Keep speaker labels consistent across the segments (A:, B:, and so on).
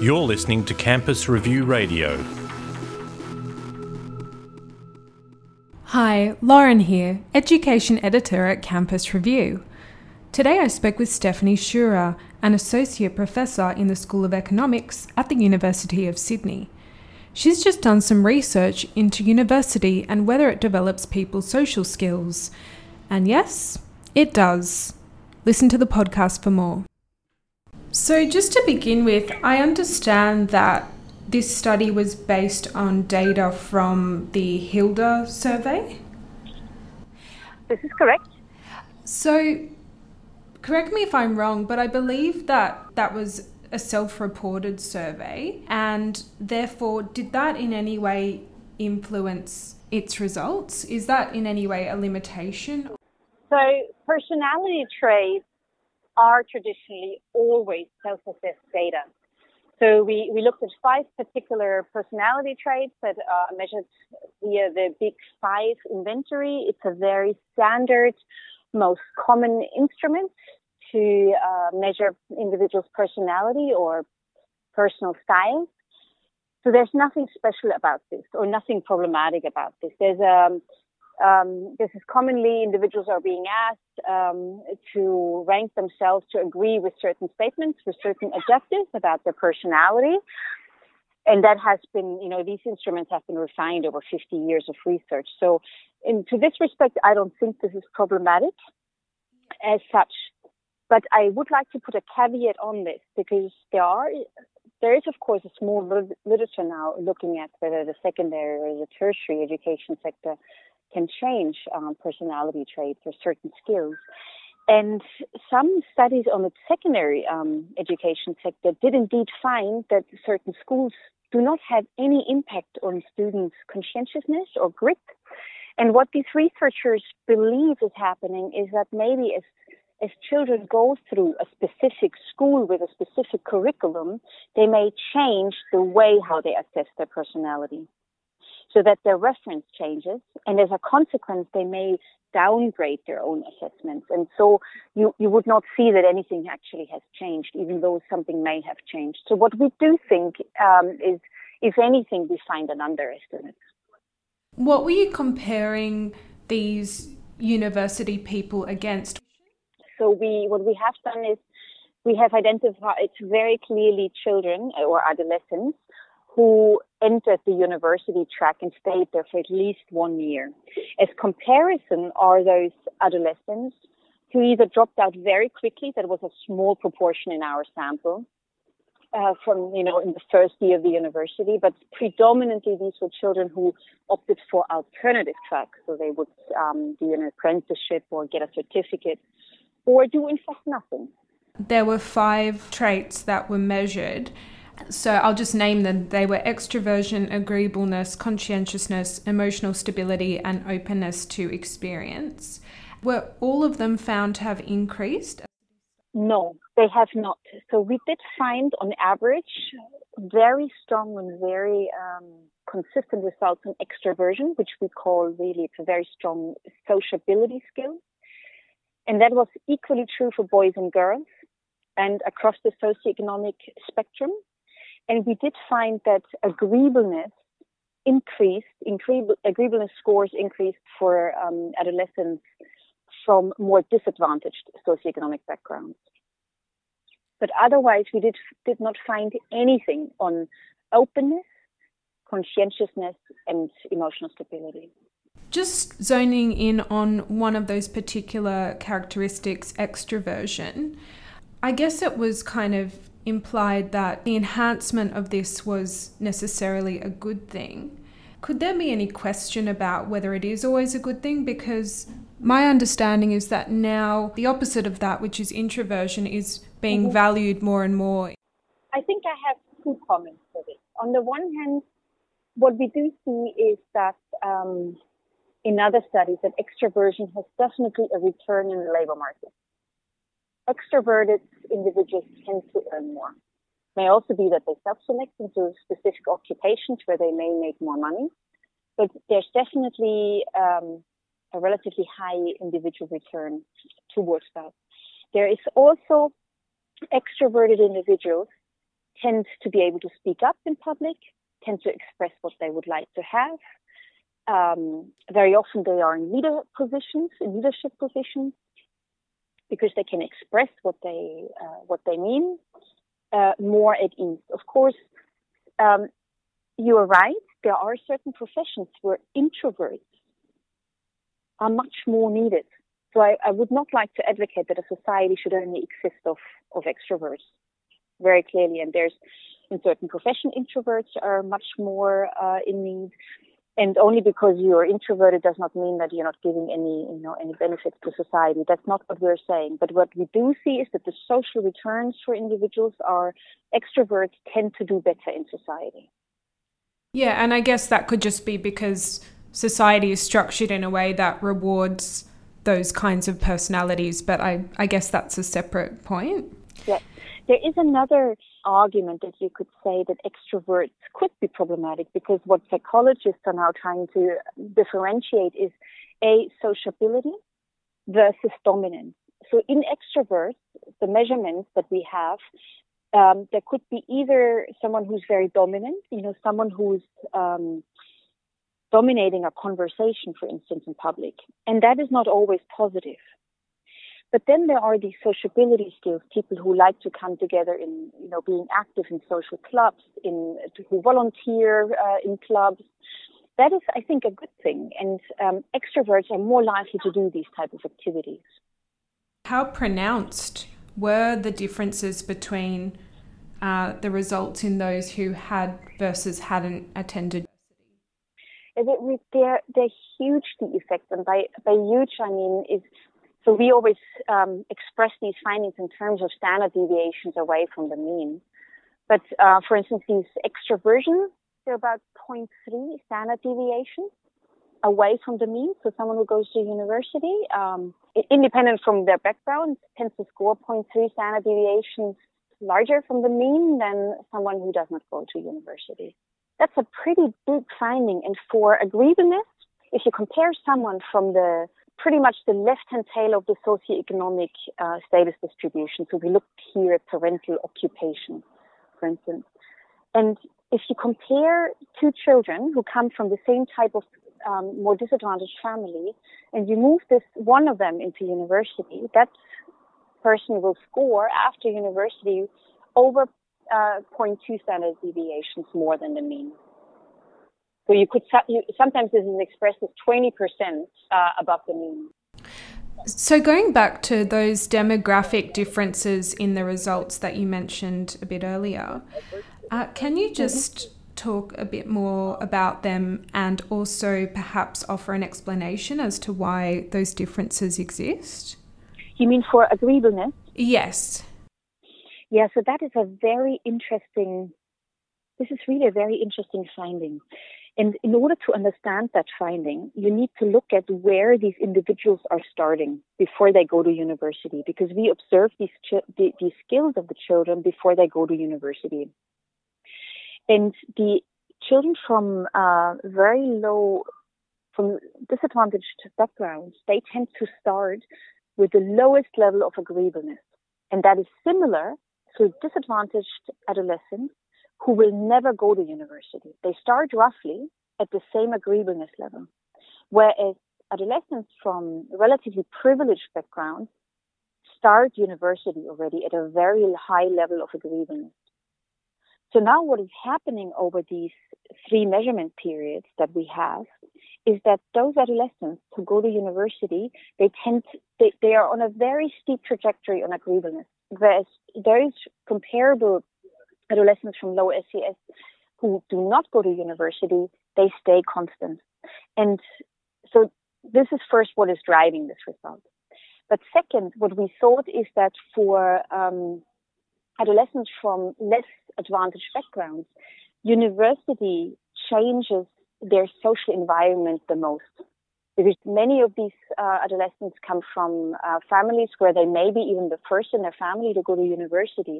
A: You're listening to Campus Review Radio.
B: Hi, Lauren here, Education Editor at Campus Review. Today I spoke with Stefanie Schurer, an Associate Professor in the School of Economics at the University of Sydney. She's just done some research into university and whether it develops people's social skills. And yes, it does. Listen to the podcast for more. So, just to begin with, I understand that this study was based on data from the Hilda survey.
C: This is correct.
B: So, correct me if I'm wrong, but I believe that that was a self reported survey, and therefore, did that in any way influence its results? Is that in any way a limitation?
C: So, personality traits are traditionally always self-assessed data. So we, we looked at five particular personality traits that are measured via the Big Five inventory. It's a very standard, most common instrument to uh, measure individuals' personality or personal style. So there's nothing special about this or nothing problematic about this. There's a um, this is commonly individuals are being asked um, to rank themselves to agree with certain statements, with certain objectives about their personality. And that has been, you know, these instruments have been refined over 50 years of research. So, in, to this respect, I don't think this is problematic as such. But I would like to put a caveat on this because there are, there is of course a small literature now looking at whether the secondary or the tertiary education sector can change um, personality traits or certain skills. And some studies on the secondary um, education sector did indeed find that certain schools do not have any impact on students' conscientiousness or grit. And what these researchers believe is happening is that maybe as as children go through a specific school with a specific curriculum, they may change the way how they assess their personality so that their reference changes. And as a consequence, they may downgrade their own assessments. And so you, you would not see that anything actually has changed, even though something may have changed. So what we do think um, is, if anything, we find an underestimate.
B: What were you comparing these university people against?
C: So we, what we have done is we have identified it's very clearly children or adolescents who entered the university track and stayed there for at least one year. As comparison are those adolescents who either dropped out very quickly, that was a small proportion in our sample, uh, from, you know, in the first year of the university, but predominantly these were children who opted for alternative tracks. So they would um, do an apprenticeship or get a certificate or do in fact nothing.
B: There were five traits that were measured so I'll just name them. They were extroversion, agreeableness, conscientiousness, emotional stability, and openness to experience. Were all of them found to have increased?
C: No, they have not. So we did find, on average, very strong and very um, consistent results in extroversion, which we call really it's a very strong sociability skill. And that was equally true for boys and girls and across the socioeconomic spectrum. And we did find that agreeableness increased, agreeableness scores increased for um, adolescents from more disadvantaged socioeconomic backgrounds. But otherwise, we did, did not find anything on openness, conscientiousness, and emotional stability.
B: Just zoning in on one of those particular characteristics, extroversion, I guess it was kind of implied that the enhancement of this was necessarily a good thing. Could there be any question about whether it is always a good thing? Because my understanding is that now the opposite of that, which is introversion, is being mm-hmm. valued more and more.
C: I think I have two comments for this. On the one hand, what we do see is that um, in other studies that extroversion has definitely a return in the labor market extroverted individuals tend to earn more. It may also be that they self-select into specific occupations where they may make more money, but there's definitely um, a relatively high individual return towards that. There is also extroverted individuals tend to be able to speak up in public, tend to express what they would like to have. Um, very often they are in leader positions, in leadership positions, because they can express what they uh, what they mean uh, more at ease. Of course, um, you are right. There are certain professions where introverts are much more needed. So I, I would not like to advocate that a society should only exist of, of extroverts very clearly. And there's in certain profession, introverts are much more uh, in need. And only because you're introverted does not mean that you're not giving any, you know, any benefits to society. That's not what we're saying. But what we do see is that the social returns for individuals are extroverts tend to do better in society.
B: Yeah, and I guess that could just be because society is structured in a way that rewards those kinds of personalities. But I, I guess that's a separate point.
C: Yeah. There is another argument that you could say that extroverts could be problematic because what psychologists are now trying to differentiate is a sociability versus dominance. So in extroverts, the measurements that we have, um, there could be either someone who's very dominant, you know, someone who's um, dominating a conversation, for instance, in public, and that is not always positive. But then there are these sociability skills, people who like to come together in, you know, being active in social clubs, in who volunteer uh, in clubs. That is, I think, a good thing, and um, extroverts are more likely to do these type of activities.
B: How pronounced were the differences between uh, the results in those who had versus hadn't attended?
C: They're, they're hugely effective, and by by huge I mean is so we always um, express these findings in terms of standard deviations away from the mean. But uh, for instance, these extroversion, they're about 0.3 standard deviations away from the mean. So someone who goes to university, um, independent from their background, tends to score 0.3 standard deviations larger from the mean than someone who does not go to university. That's a pretty big finding. And for agreeableness, if you compare someone from the pretty much the left-hand tail of the socioeconomic uh, status distribution. So we looked here at parental occupation, for instance. And if you compare two children who come from the same type of um, more disadvantaged family, and you move this one of them into university, that person will score after university over uh, 0.2 standard deviations more than the mean. So you could you, sometimes this is expressed as 20% uh, above the mean.
B: So, going back to those demographic differences in the results that you mentioned a bit earlier, uh, can you just mm-hmm. talk a bit more about them and also perhaps offer an explanation as to why those differences exist?
C: You mean for agreeableness?
B: Yes.
C: Yeah, so that is a very interesting, this is really a very interesting finding. And in order to understand that finding, you need to look at where these individuals are starting before they go to university, because we observe these, ch- the, these skills of the children before they go to university. And the children from uh, very low, from disadvantaged backgrounds, they tend to start with the lowest level of agreeableness. And that is similar to disadvantaged adolescents who will never go to university. They start roughly at the same agreeableness level, whereas adolescents from relatively privileged backgrounds start university already at a very high level of agreeableness. So now what is happening over these three measurement periods that we have is that those adolescents who go to university, they tend to, they, they are on a very steep trajectory on agreeableness. Whereas those comparable adolescents from low SES who do not go to university, they stay constant. And so this is first what is driving this result. But second, what we thought is that for um, adolescents from less advantaged backgrounds, university changes their social environment the most because many of these uh, adolescents come from uh, families where they may be even the first in their family to go to university.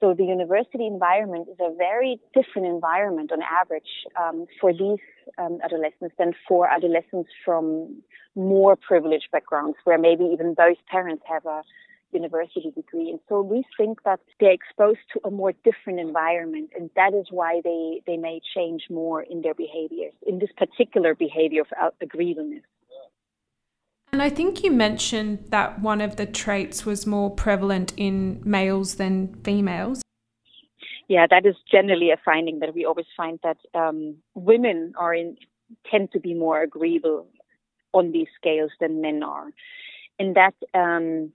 C: So the university environment is a very different environment on average um, for these um, adolescents than for adolescents from more privileged backgrounds, where maybe even both parents have a university degree. And so we think that they're exposed to a more different environment, and that is why they, they may change more in their behaviors, in this particular behavior of agreeableness.
B: And I think you mentioned that one of the traits was more prevalent in males than females.
C: Yeah, that is generally a finding that we always find that um, women are in, tend to be more agreeable on these scales than men are, and that um,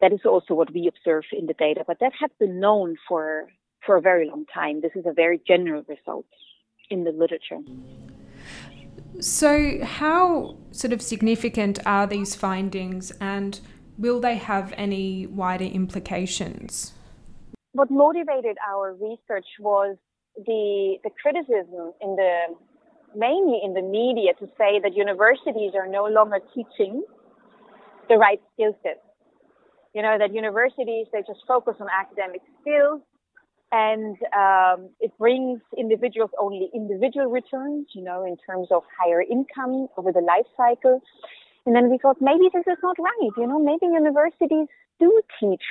C: that is also what we observe in the data. But that has been known for for a very long time. This is a very general result in the literature.
B: So, how sort of significant are these findings, and will they have any wider implications?
C: What motivated our research was the the criticism in the mainly in the media to say that universities are no longer teaching the right skill sets. You know that universities they just focus on academic skills and um, it brings individuals only individual returns, you know, in terms of higher income over the life cycle. And then we thought maybe this is not right, you know, maybe universities do teach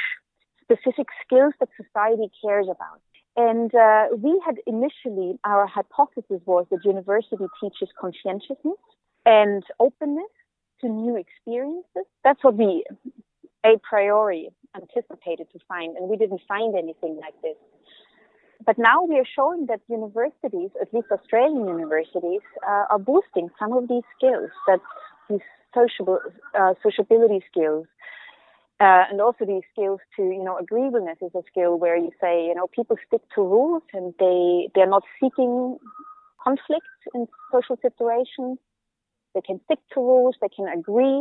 C: specific skills that society cares about. And uh, we had initially, our hypothesis was that university teaches conscientiousness and openness to new experiences. That's what we a priori anticipated to find, and we didn't find anything like this. But now we are showing that universities, at least Australian universities, uh, are boosting some of these skills, that these sociable, uh, sociability skills, uh, and also these skills to, you know, agreeableness is a skill where you say, you know, people stick to rules and they they're not seeking conflict in social situations. They can stick to rules. They can agree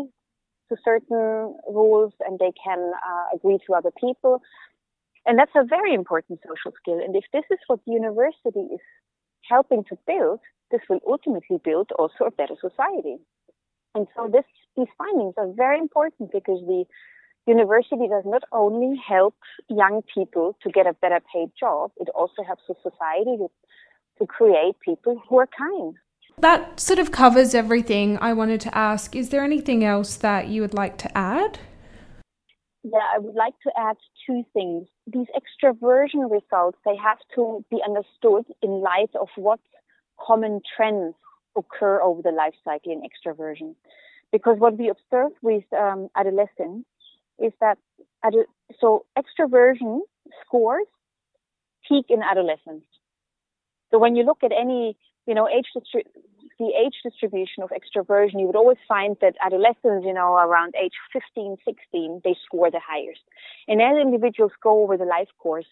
C: to certain rules, and they can uh, agree to other people. And that's a very important social skill. And if this is what the university is helping to build, this will ultimately build also a better society. And so this, these findings are very important because the university does not only help young people to get a better paid job, it also helps the society to, to create people who are kind.
B: That sort of covers everything I wanted to ask. Is there anything else that you would like to add?
C: Yeah, I would like to add two things. These extraversion results, they have to be understood in light of what common trends occur over the life cycle in extraversion. Because what we observe with um, adolescents is that, so extraversion scores peak in adolescence. So when you look at any, you know, age the age distribution of extroversion, you would always find that adolescents, you know, around age 15, 16, they score the highest. And as individuals go over the life course,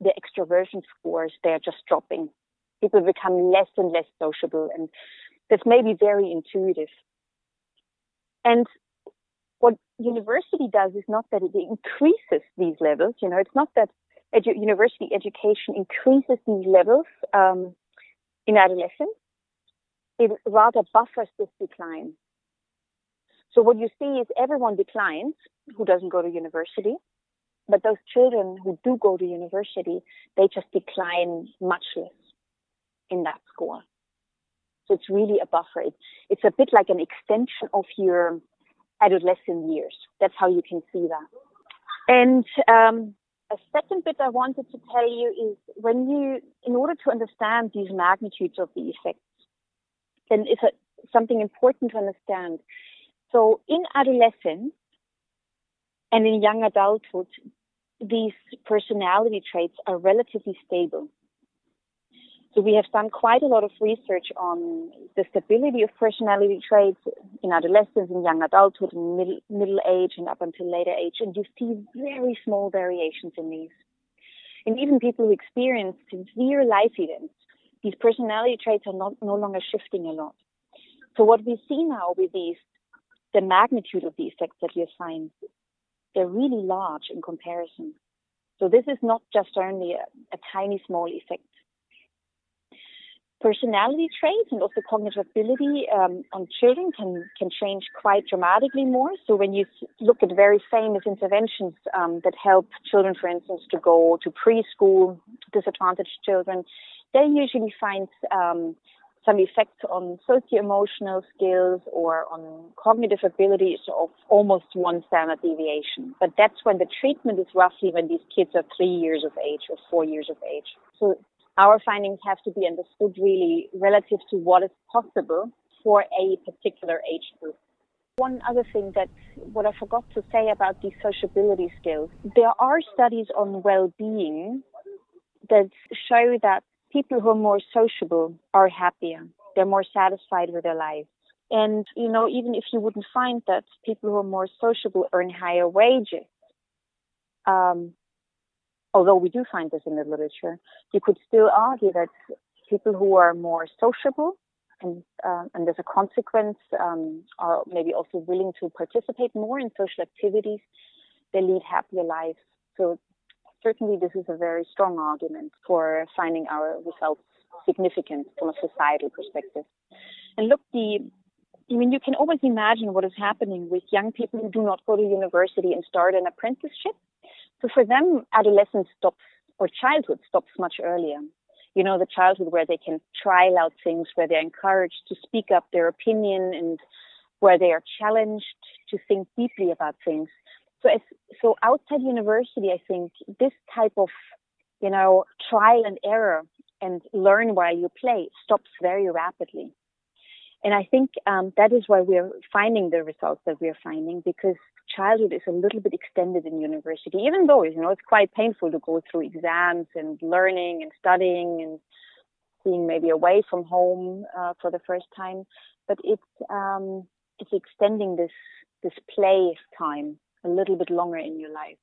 C: the extroversion scores, they're just dropping. People become less and less sociable, and this may be very intuitive. And what university does is not that it increases these levels. You know, it's not that edu- university education increases these levels um, in adolescence it rather buffers this decline. So what you see is everyone declines who doesn't go to university, but those children who do go to university, they just decline much less in that score. So it's really a buffer. It's, it's a bit like an extension of your adolescent years. That's how you can see that. And um, a second bit I wanted to tell you is when you, in order to understand these magnitudes of the effects, then it's something important to understand. So in adolescence and in young adulthood, these personality traits are relatively stable. So we have done quite a lot of research on the stability of personality traits in adolescence, in young adulthood, in middle, middle age, and up until later age. And you see very small variations in these. And even people who experience severe life events these personality traits are not, no longer shifting a lot. So what we see now with these, the magnitude of the effects that you assign, they're really large in comparison. So this is not just only a, a tiny small effect. Personality traits and also cognitive ability um, on children can, can change quite dramatically more. So when you look at very famous interventions um, that help children, for instance, to go to preschool, disadvantaged children, they usually find um, some effects on socio-emotional skills or on cognitive abilities of almost one standard deviation. But that's when the treatment is roughly when these kids are three years of age or four years of age. So our findings have to be understood really relative to what is possible for a particular age group. One other thing that what I forgot to say about these sociability skills, there are studies on well-being that show that people who are more sociable are happier. They're more satisfied with their lives. And, you know, even if you wouldn't find that people who are more sociable earn higher wages, um, although we do find this in the literature, you could still argue that people who are more sociable and, uh, and as a consequence um, are maybe also willing to participate more in social activities, they lead happier lives. So certainly this is a very strong argument for finding our results significant from a societal perspective. And look, the I mean, you can always imagine what is happening with young people who do not go to university and start an apprenticeship. So for them, adolescence stops or childhood stops much earlier. You know, the childhood where they can trial out things, where they're encouraged to speak up their opinion and where they are challenged to think deeply about things. So, as, so outside university, I think this type of, you know, trial and error and learn while you play stops very rapidly. And I think um, that is why we're finding the results that we're finding because childhood is a little bit extended in university, even though, you know, it's quite painful to go through exams and learning and studying and being maybe away from home uh, for the first time. But it's, um, it's extending this, this play time a little bit longer in your life.